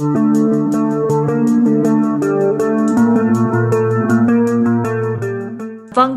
Vân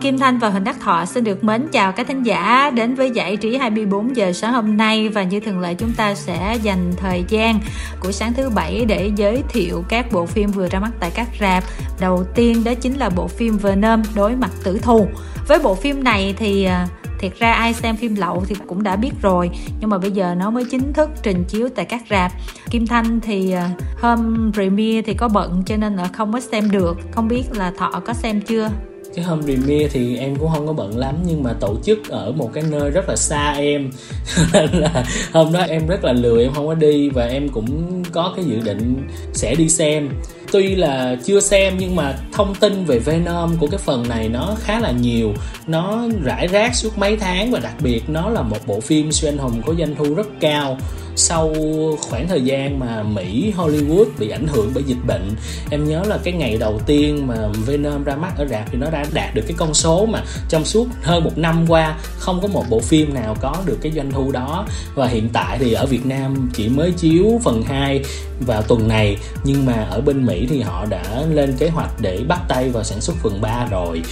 Kim Thanh và Huỳnh Đắc Thọ xin được mến chào các thính giả đến với giải trí 24 giờ sáng hôm nay và như thường lệ chúng ta sẽ dành thời gian của sáng thứ bảy để giới thiệu các bộ phim vừa ra mắt tại các rạp. Đầu tiên đó chính là bộ phim Venom đối mặt tử thù. Với bộ phim này thì uh, thiệt ra ai xem phim lậu thì cũng đã biết rồi, nhưng mà bây giờ nó mới chính thức trình chiếu tại các rạp. Kim thanh thì ờ, hôm premiere thì có bận cho nên là không có xem được. Không biết là thọ có xem chưa? Cái hôm premiere thì em cũng không có bận lắm, nhưng mà tổ chức ở một cái nơi rất là xa em. Nên là hôm đó em rất là lười, em không có đi và em cũng có cái dự định sẽ đi xem tuy là chưa xem nhưng mà thông tin về Venom của cái phần này nó khá là nhiều. Nó rải rác suốt mấy tháng và đặc biệt nó là một bộ phim siêu anh hùng có doanh thu rất cao sau khoảng thời gian mà Mỹ, Hollywood bị ảnh hưởng bởi dịch bệnh, em nhớ là cái ngày đầu tiên mà Venom ra mắt ở rạp thì nó đã đạt được cái con số mà trong suốt hơn một năm qua không có một bộ phim nào có được cái doanh thu đó. Và hiện tại thì ở Việt Nam chỉ mới chiếu phần 2 vào tuần này, nhưng mà ở bên Mỹ thì họ đã lên kế hoạch để bắt tay vào sản xuất phần 3 rồi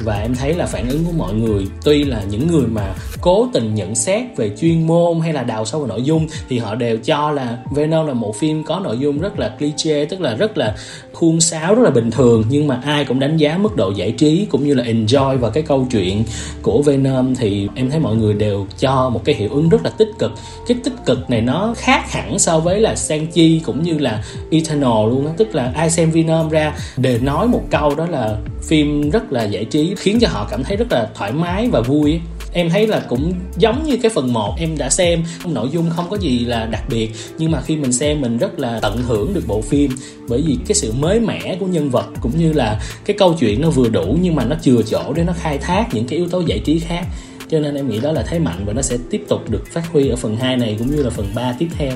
và em thấy là phản ứng của mọi người, tuy là những người mà cố tình nhận xét về chuyên môn hay là đào sâu vào nội dung, thì họ đều cho là Venom là một phim có nội dung rất là cliché, tức là rất là khuôn sáo rất là bình thường, nhưng mà ai cũng đánh giá mức độ giải trí cũng như là enjoy và cái câu chuyện của Venom thì em thấy mọi người đều cho một cái hiệu ứng rất là tích cực. Cái tích cực này nó khác hẳn so với là Shang-Chi cũng như là Eternal luôn á. Tức là ai xem Venom ra đều nói một câu đó là phim rất là giải trí, khiến cho họ cảm thấy rất là thoải mái và vui em thấy là cũng giống như cái phần 1 em đã xem nội dung không có gì là đặc biệt. Nhưng mà khi mình xem, mình rất là tận hưởng được bộ phim. Bởi vì cái sự mới mẻ của nhân vật cũng như là cái câu chuyện nó vừa đủ nhưng mà nó chừa chỗ để nó khai thác những cái yếu tố giải trí khác. Cho nên em nghĩ đó là thế mạnh và nó sẽ tiếp tục được phát huy ở phần 2 này cũng như là phần 3 tiếp theo.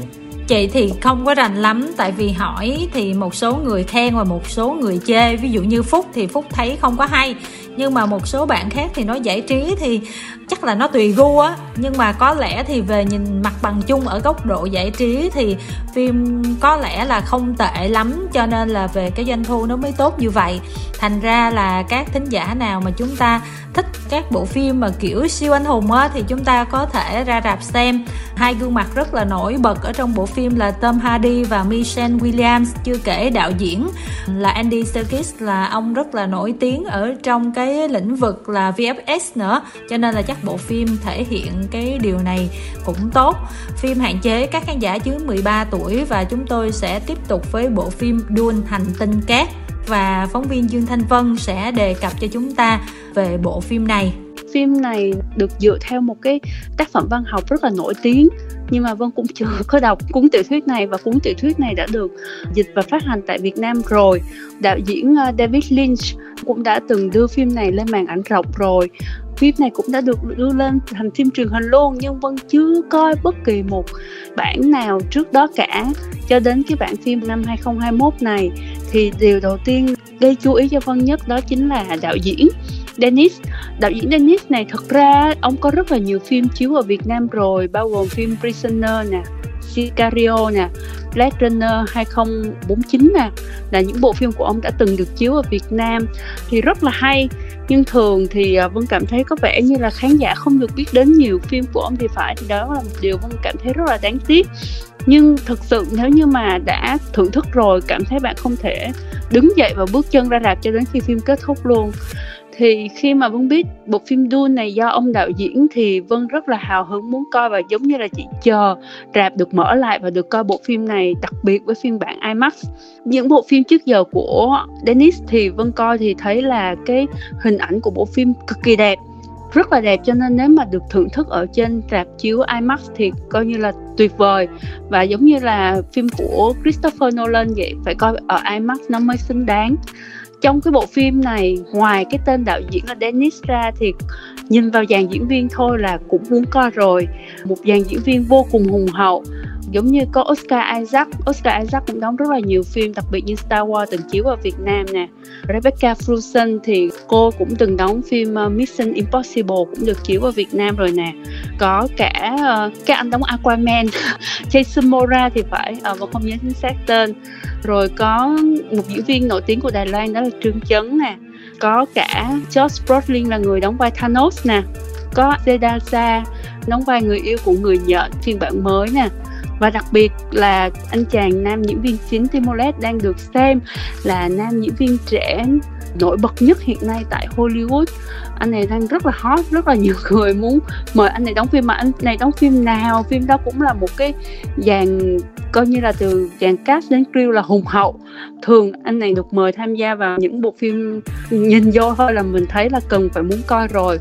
Chị thì không có rành lắm, tại vì hỏi thì một số người khen và một số người chê. Ví dụ như phúc thì phúc thấy không có hay nhưng mà một số bạn khác thì nói giải trí thì chắc là nó tùy gu á. Nhưng mà có lẽ thì về nhìn mặt bằng chung ở góc độ giải trí thì phim có lẽ là không tệ lắm, cho nên là về cái doanh thu nó mới tốt như vậy. Thành ra là các thính giả nào mà chúng ta thích các bộ phim mà kiểu siêu anh hùng á thì chúng ta có thể ra rạp xem. Hai gương mặt rất là nổi bật ở trong bộ phim là Tom Hardy và Michelle Williams, chưa kể đạo diễn là Andy Serkis là ông rất là nổi tiếng ở trong cái lĩnh vực là VFX nữa. Cho nên là chắc bộ phim thể hiện cái điều này cũng tốt. Phim hạn chế, các khán giả dưới 13 tuổi và chúng tôi sẽ tiếp tục với bộ phim Dune hành tinh cát. Và phóng viên Dương Thanh Vân sẽ đề cập cho chúng ta về bộ phim này phim này được dựa theo một cái tác phẩm văn học rất là nổi tiếng. Nhưng mà Vân cũng chưa có đọc cuốn tiểu thuyết này và cuốn tiểu thuyết này đã được dịch và phát hành tại Việt Nam rồi. Đạo diễn ờ, David Lynch cũng đã từng đưa phim này lên màn ảnh rộng rồi. Phim này cũng đã được đưa lên thành phim truyền hình luôn, nhưng Vân chưa coi bất kỳ một bản nào trước đó cả. Cho đến cái bản phim năm 2021 này, thì điều đầu tiên gây chú ý cho Vân nhất đó chính là đạo diễn. Dennis. Đạo diễn Dennis này thật ra ông có rất là nhiều phim chiếu ở Việt Nam rồi, bao gồm phim Prisoner nè, Sicario nè, Blade Runner 2049 nè, là những bộ phim của ông đã từng được chiếu ở Việt Nam. Thì rất là hay, nhưng thường thì à, Vân cảm thấy có vẻ như là khán giả không được biết đến nhiều phim của ông thì phải. Thì đó là một điều Vân cảm thấy rất là đáng tiếc. Nhưng thực sự nếu như mà đã thưởng thức rồi, cảm thấy bạn không thể đứng dậy và bước chân ra rạp cho đến khi phim kết thúc luôn thì khi mà Vân biết bộ phim Dune này do ông đạo diễn thì Vân rất là hào hứng muốn coi và giống như là chị chờ rạp được mở lại và được coi bộ phim này đặc biệt với phiên bản IMAX. Những bộ phim trước giờ của Dennis thì Vân coi thì thấy là cái hình ảnh của bộ phim cực kỳ đẹp, rất là đẹp. Cho nên nếu mà được thưởng thức ở trên rạp chiếu IMAX thì coi như là tuyệt vời. Và giống như là phim của Christopher Nolan vậy, phải coi ở IMAX nó mới xứng đáng trong cái bộ phim này, ngoài cái tên đạo diễn là Dennis ra thì nhìn vào dàn diễn viên thôi là cũng muốn coi rồi. Một dàn diễn viên vô cùng hùng hậu giống như có Oscar Isaac. Oscar Isaac cũng đóng rất là nhiều phim đặc biệt như Star Wars từng chiếu ở Việt Nam nè. Rebecca Ferguson thì cô cũng từng đóng phim ờ, Mission Impossible cũng được chiếu ở Việt Nam rồi nè. Có cả ờ, uh, các anh đóng Aquaman. Jason mora thì phải uh, mà không nhớ chính xác tên. Rồi có một diễn viên nổi tiếng của Đài Loan đó là Trương Chấn nè. Có cả Josh Brolin là người đóng vai Thanos nè. Có zedasa đóng vai người yêu của người nhện phiên bản mới nè và đặc biệt là anh chàng nam diễn viên chính Timolet đang được xem là nam diễn viên trẻ nổi bật nhất hiện nay tại Hollywood. Anh này đang rất là hot, rất là nhiều người muốn mời anh này đóng phim, mà anh này đóng phim nào? Phim đó cũng là một cái dàn, coi như là từ dàn cast đến crew là hùng hậu. Thường anh này được mời tham gia vào những bộ phim nhìn vô thôi là mình thấy là cần phải muốn coi rồi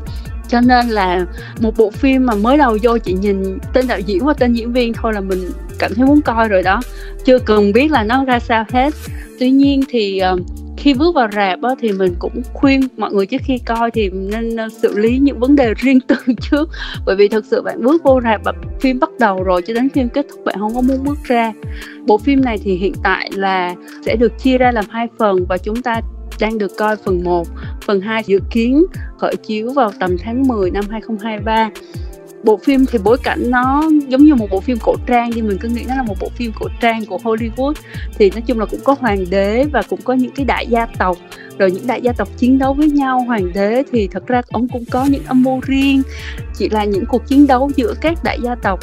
cho nên là một bộ phim mà mới đầu vô chị nhìn tên đạo diễn và tên diễn viên thôi là mình cảm thấy muốn coi rồi đó. Chưa cần biết là nó ra sao hết. Tuy nhiên thì uh, khi bước vào rạp á, thì mình cũng khuyên mọi người trước khi coi thì nên ờ, xử lý những vấn đề riêng tư trước. Bởi vì thực sự bạn bước vô rạp và phim bắt đầu rồi cho đến phim kết thúc bạn không có muốn bước ra. Bộ phim này thì hiện tại là sẽ được chia ra làm hai phần và chúng ta đang được coi phần 1 phần 2 dự kiến khởi chiếu vào tầm tháng 10 năm 2023 bộ phim thì bối cảnh nó giống như một bộ phim cổ trang nhưng mình cứ nghĩ nó là một bộ phim cổ trang của Hollywood. Thì nói chung là cũng có hoàng đế và cũng có những cái đại gia tộc, rồi những đại gia tộc chiến đấu với nhau. Hoàng đế thì thật ra ông cũng có những âm mưu riêng, chỉ là những cuộc chiến đấu giữa các đại gia tộc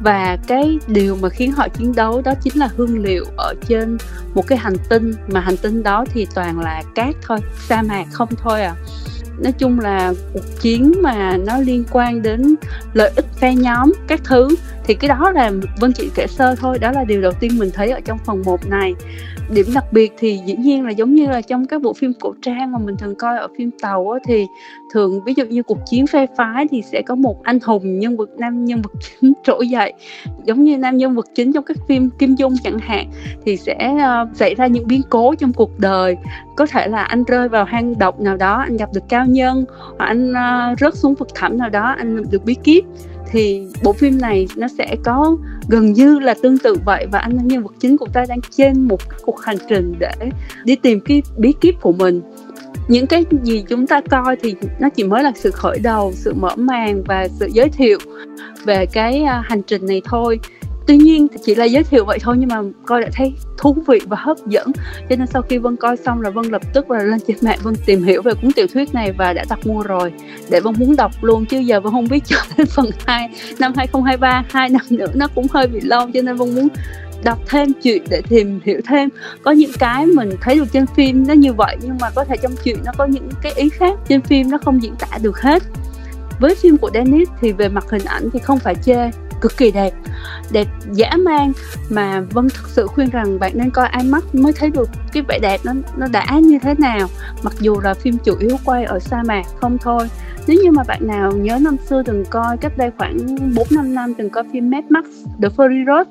và cái điều mà khiến họ chiến đấu đó chính là hương liệu ở trên một cái hành tinh. Mà hành tinh đó thì toàn là cát thôi, sa mạc không thôi à. Nói chung là cuộc chiến mà nó liên quan đến lợi ích phe nhóm, các thứ, thì cái đó là vân chị kể sơ thôi. Đó là điều đầu tiên mình thấy ở trong phần 1 này điểm đặc biệt thì dĩ nhiên là giống như là trong các bộ phim cổ trang mà mình thường coi ở phim tàu á, thì thường ví dụ như cuộc chiến phe phái thì sẽ có một anh hùng nhân vật nam nhân vật chính trỗi dậy. Giống như nam nhân vật chính trong các phim kim dung chẳng hạn thì sẽ uh, xảy ra những biến cố trong cuộc đời. Có thể là anh rơi vào hang độc nào đó anh gặp được cao nhân hoặc anh uh, rớt xuống vực thẳm nào đó anh được bí kíp. Thì bộ phim này nó sẽ có gần như là tương tự vậy và anh nhân vật chính của ta đang trên một cuộc hành trình để đi tìm cái bí kíp của mình. Những cái gì chúng ta coi thì nó chỉ mới là sự khởi đầu, sự mở màn và sự giới thiệu về cái à, hành trình này thôi tuy nhiên chỉ là giới thiệu vậy thôi, nhưng mà coi đã thấy thú vị và hấp dẫn. Cho nên sau khi vân coi xong là vân lập tức là lên trên mạng vân tìm hiểu về cuốn tiểu thuyết này và đã đặt mua rồi. Để vân muốn đọc luôn, chứ giờ vân không biết cho đến phần 2 năm 2023 hai năm nữa nó cũng hơi bị lâu, cho nên vân muốn đọc thêm chuyện để tìm hiểu thêm. Có những cái mình thấy được trên phim nó như vậy, nhưng mà có thể trong chuyện nó có những cái ý khác trên phim nó không diễn tả được hết. Với phim của Dennis thì về mặt hình ảnh thì không phải chê cực kỳ đẹp. Đẹp dã man mà vân thực sự khuyên rằng bạn nên coi IMAX mới thấy được cái vẻ đẹp nó nó đã như thế nào. Mặc dù là phim chủ yếu quay ở sa mạc không thôi, nếu như mà bạn nào nhớ năm xưa từng coi cách đây khoảng 4 năm năm từng coi phim Mad Max The Fury Road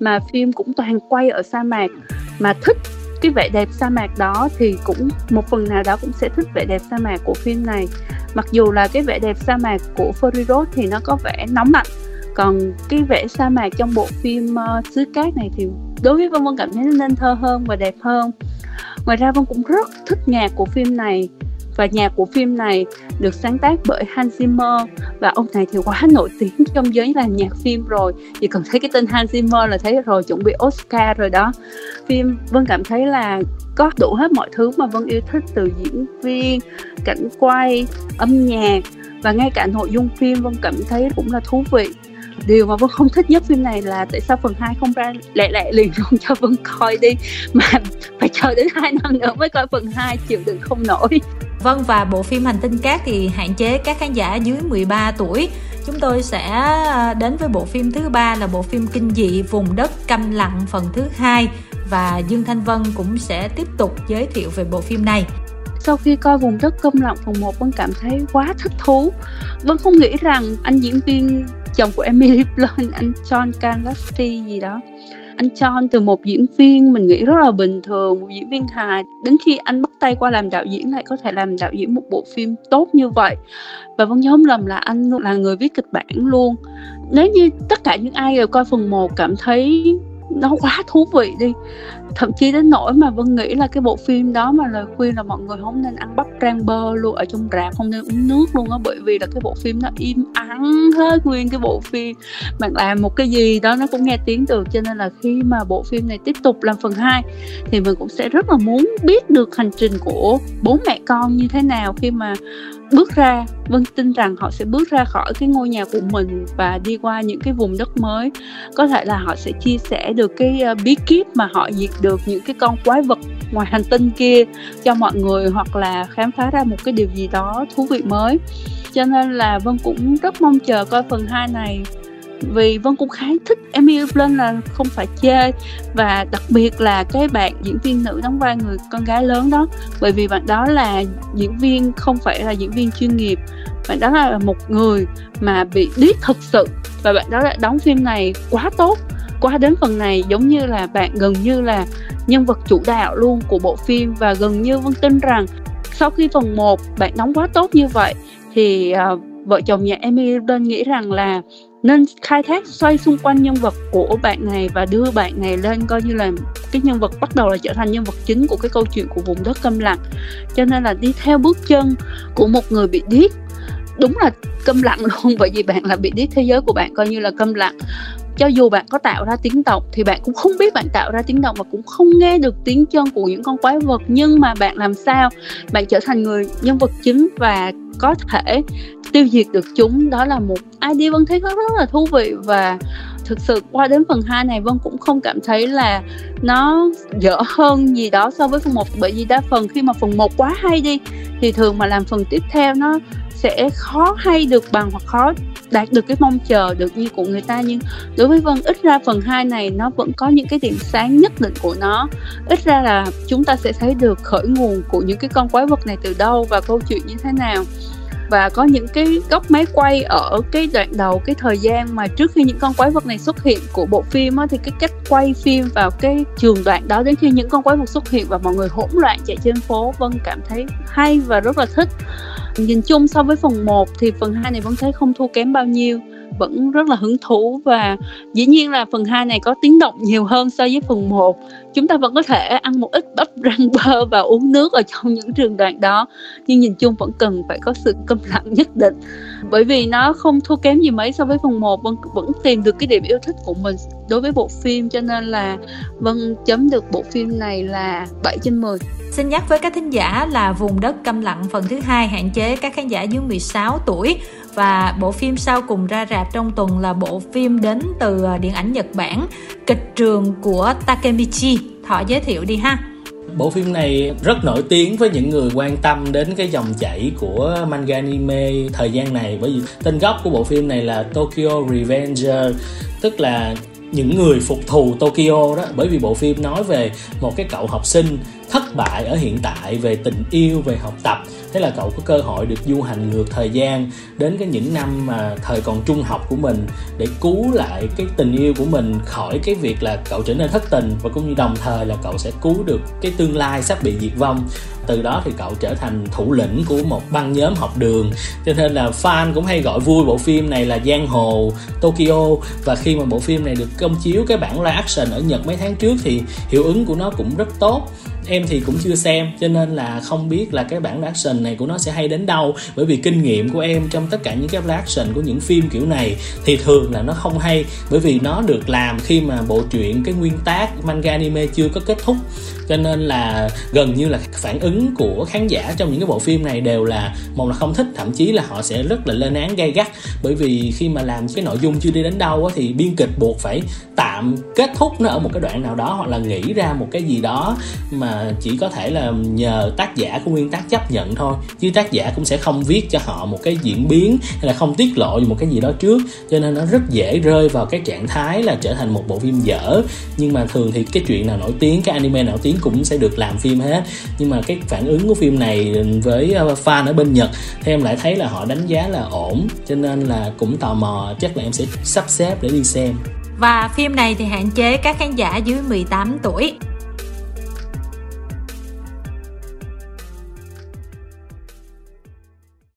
mà phim cũng toàn quay ở sa mạc. Mà thích cái vẻ đẹp sa mạc đó thì cũng một phần nào đó cũng sẽ thích vẻ đẹp sa mạc của phim này. Mặc dù là cái vẻ đẹp sa mạc của Fury Road thì nó có vẻ nóng lạnh còn cái vẻ sa mạc trong bộ phim uh, xứ cát này thì đối với vân vân cảm thấy nó nên thơ hơn và đẹp hơn. Ngoài ra vân cũng rất thích nhạc của phim này và nhạc của phim này được sáng tác bởi Hans Zimmer và ông này thì quá nổi tiếng trong giới làm nhạc phim rồi. Chỉ cần thấy cái tên Hans Zimmer là thấy rồi chuẩn bị Oscar rồi đó. Phim Vân cảm thấy là có đủ hết mọi thứ mà Vân yêu thích từ diễn viên cảnh quay âm nhạc và ngay cả nội dung phim Vân cảm thấy cũng là thú vị điều mà vân không thích nhất phim này là tại sao phần 2 không ra lẹ lẹ liền luôn cho vân coi đi. Mà phải chờ đến 2 năm nữa mới coi phần 2 chịu đựng không nổi. Vâng và bộ phim Hành tinh cát thì hạn chế các khán giả dưới 13 tuổi. Chúng tôi sẽ à, đến với bộ phim thứ ba là bộ phim kinh dị vùng đất câm lặng phần thứ hai. Và Dương Thanh Vân cũng sẽ tiếp tục giới thiệu về bộ phim này. Sau khi coi vùng đất câm lặng phần 1 Vân cảm thấy quá thích thú. Vân không nghĩ rằng anh diễn viên chồng của Emily Blunt, anh John Canlasty gì đó. Anh John từ một diễn viên mình nghĩ rất là bình thường, một diễn viên hài. Đến khi anh bắt tay qua làm đạo diễn lại có thể làm đạo diễn một bộ phim tốt như vậy. Và vẫn nhớ không lầm là anh là người viết kịch bản luôn. Nếu như tất cả những ai đều coi phần 1 cảm thấy nó quá thú vị đi thậm chí đến nỗi mà vân nghĩ là cái bộ phim đó mà lời khuyên là mọi người không nên ăn bắp rang bơ luôn ở trong rạp, không nên uống nước luôn á, bởi vì là cái bộ phim nó im ắng hết nguyên cái bộ phim. Bạn làm một cái gì đó nó cũng nghe tiếng được, cho nên là khi mà bộ phim này tiếp tục làm phần 2 thì mình cũng sẽ rất là muốn biết được hành trình của bố mẹ con như thế nào khi mà bước ra. Vân tin rằng họ sẽ bước ra khỏi cái ngôi nhà của mình và đi qua những cái vùng đất mới. Có thể là họ sẽ chia sẻ được cái ờ, bí kíp mà họ diệt được những cái con quái vật ngoài hành tinh kia cho mọi người hoặc là khám phá ra một cái điều gì đó thú vị mới. Cho nên là vân cũng rất mong chờ coi phần 2 này, vì vân cũng khá thích Emily Blunt là không phải chê, và đặc biệt là cái bạn diễn viên nữ đóng vai người con gái lớn đó, bởi vì bạn đó là diễn viên, không phải là diễn viên chuyên nghiệp. Bạn đó là một người mà bị điếc thật sự, và bạn đó đã đóng phim này quá tốt qua đến phần này giống như là bạn gần như là nhân vật chủ đạo luôn của bộ phim. Và gần như vân tin rằng sau khi phần 1 bạn đóng quá tốt như vậy thì uh, vợ chồng nhà Emily Blunt nghĩ rằng là nên khai thác xoay xung quanh nhân vật của bạn này và đưa bạn này lên coi như là cái nhân vật bắt đầu là trở thành nhân vật chính của cái câu chuyện của vùng đất câm lặng. Cho nên là đi theo bước chân của một người bị điếc đúng là câm lặng luôn. Bởi vì bạn là bị điếc thế giới của bạn coi như là câm lặng cho dù bạn có tạo ra tiếng động thì bạn cũng không biết bạn tạo ra tiếng động và cũng không nghe được tiếng chân của những con quái vật. Nhưng mà bạn làm sao? Bạn trở thành người nhân vật chính và có thể tiêu diệt được chúng. Đó là một idea vân thấy rất, rất là thú vị. Và thực sự qua đến phần 2 này Vân cũng không cảm thấy là nó dở hơn gì đó so với phần 1 bởi vì đa phần khi mà phần 1 quá hay đi thì thường mà làm phần tiếp theo nó sẽ khó hay được bằng hoặc khó đạt được cái mong chờ được như của người ta. Nhưng đối với Vân, ít ra phần 2 này nó vẫn có những cái điểm sáng nhất định của nó. Ít ra là chúng ta sẽ thấy được khởi nguồn của những cái con quái vật này từ đâu và câu chuyện như thế nào và có những cái góc máy quay ở cái đoạn đầu cái thời gian mà trước khi những con quái vật này xuất hiện của bộ phim á, thì cái cách quay phim vào cái trường đoạn đó đến khi những con quái vật xuất hiện và mọi người hỗn loạn chạy trên phố Vân cảm thấy hay và rất là thích. Nhìn chung so với phần 1 thì phần 2 này vẫn thấy không thua kém bao nhiêu vẫn rất là hứng thú và dĩ nhiên là phần 2 này có tiếng động nhiều hơn so với phần 1 chúng ta vẫn có thể ăn một ít bắp rang bơ và uống nước ở trong những trường đoạn đó, nhưng nhìn chung vẫn cần phải có sự câm lặng nhất định. Bởi vì nó không thua kém gì mấy so với phần 1 vẫn vẫn tìm được cái điểm yêu thích của mình đối với bộ phim cho nên là Vân chấm được bộ phim này là 7 trên 10 Xin nhắc với các thính giả là Vùng đất câm lặng phần thứ hai hạn chế các khán giả dưới 16 tuổi. Và bộ phim sau cùng ra rạp trong tuần là bộ phim đến từ ờ, điện ảnh Nhật Bản kịch trường của Takemichi. Thọ giới thiệu đi ha. Bộ phim này rất nổi tiếng với những người quan tâm đến cái dòng chảy của manga anime thời gian này. Bởi vì tên gốc của bộ phim này là Tokyo Revenger tức là những người phục thù Tokyo đó. Bởi vì bộ phim nói về một cái cậu học sinh thất bại ở hiện tại về tình yêu, về học tập. Thế là cậu có cơ hội được du hành ngược thời gian đến cái những năm mà thời còn trung học của mình để cứu lại cái tình yêu của mình khỏi cái việc là cậu trở nên thất tình và cũng như đồng thời là cậu sẽ cứu được cái tương lai sắp bị diệt vong. Từ đó thì cậu trở thành thủ lĩnh của một băng nhóm học đường. Cho nên là fan cũng hay gọi vui bộ phim này là giang hồ Tokyo. Và khi mà bộ phim này được công chiếu cái bản live action ở Nhật mấy tháng trước thì hiệu ứng của nó cũng rất tốt em thì cũng chưa xem cho nên là không biết là cái bản action này của nó sẽ hay đến đâu. Bởi vì kinh nghiệm của em trong tất cả những cái action của những phim kiểu này thì thường là nó không hay. Bởi vì nó được làm khi mà bộ truyện cái nguyên tác manga anime chưa có kết thúc. Cho nên là gần như là phản ứng của khán giả trong những cái bộ phim này đều là một là không thích thậm chí là họ sẽ rất là lên án gay gắt. Bởi vì khi mà làm cái nội dung chưa đi đến đâu á, thì biên kịch buộc phải tạm kết thúc nó ở một cái đoạn nào đó hoặc là nghĩ ra một cái gì đó mà chỉ có thể là nhờ tác giả của nguyên tác chấp nhận thôi. Chứ tác giả cũng sẽ không viết cho họ một cái diễn biến, hay là không tiết lộ một cái gì đó trước. Cho nên nó rất dễ rơi vào cái trạng thái là trở thành một bộ phim dở. Nhưng mà thường thì cái chuyện nào nổi tiếng, cái anime nổi tiếng cũng sẽ được làm phim hết. Nhưng mà cái phản ứng của phim này với ờ, fan ở bên Nhật, thì em lại thấy là họ đánh giá là ổn. Cho nên là cũng tò mò, chắc là em sẽ sắp xếp để đi xem. Và phim này thì hạn chế các khán giả dưới 18 tuổi.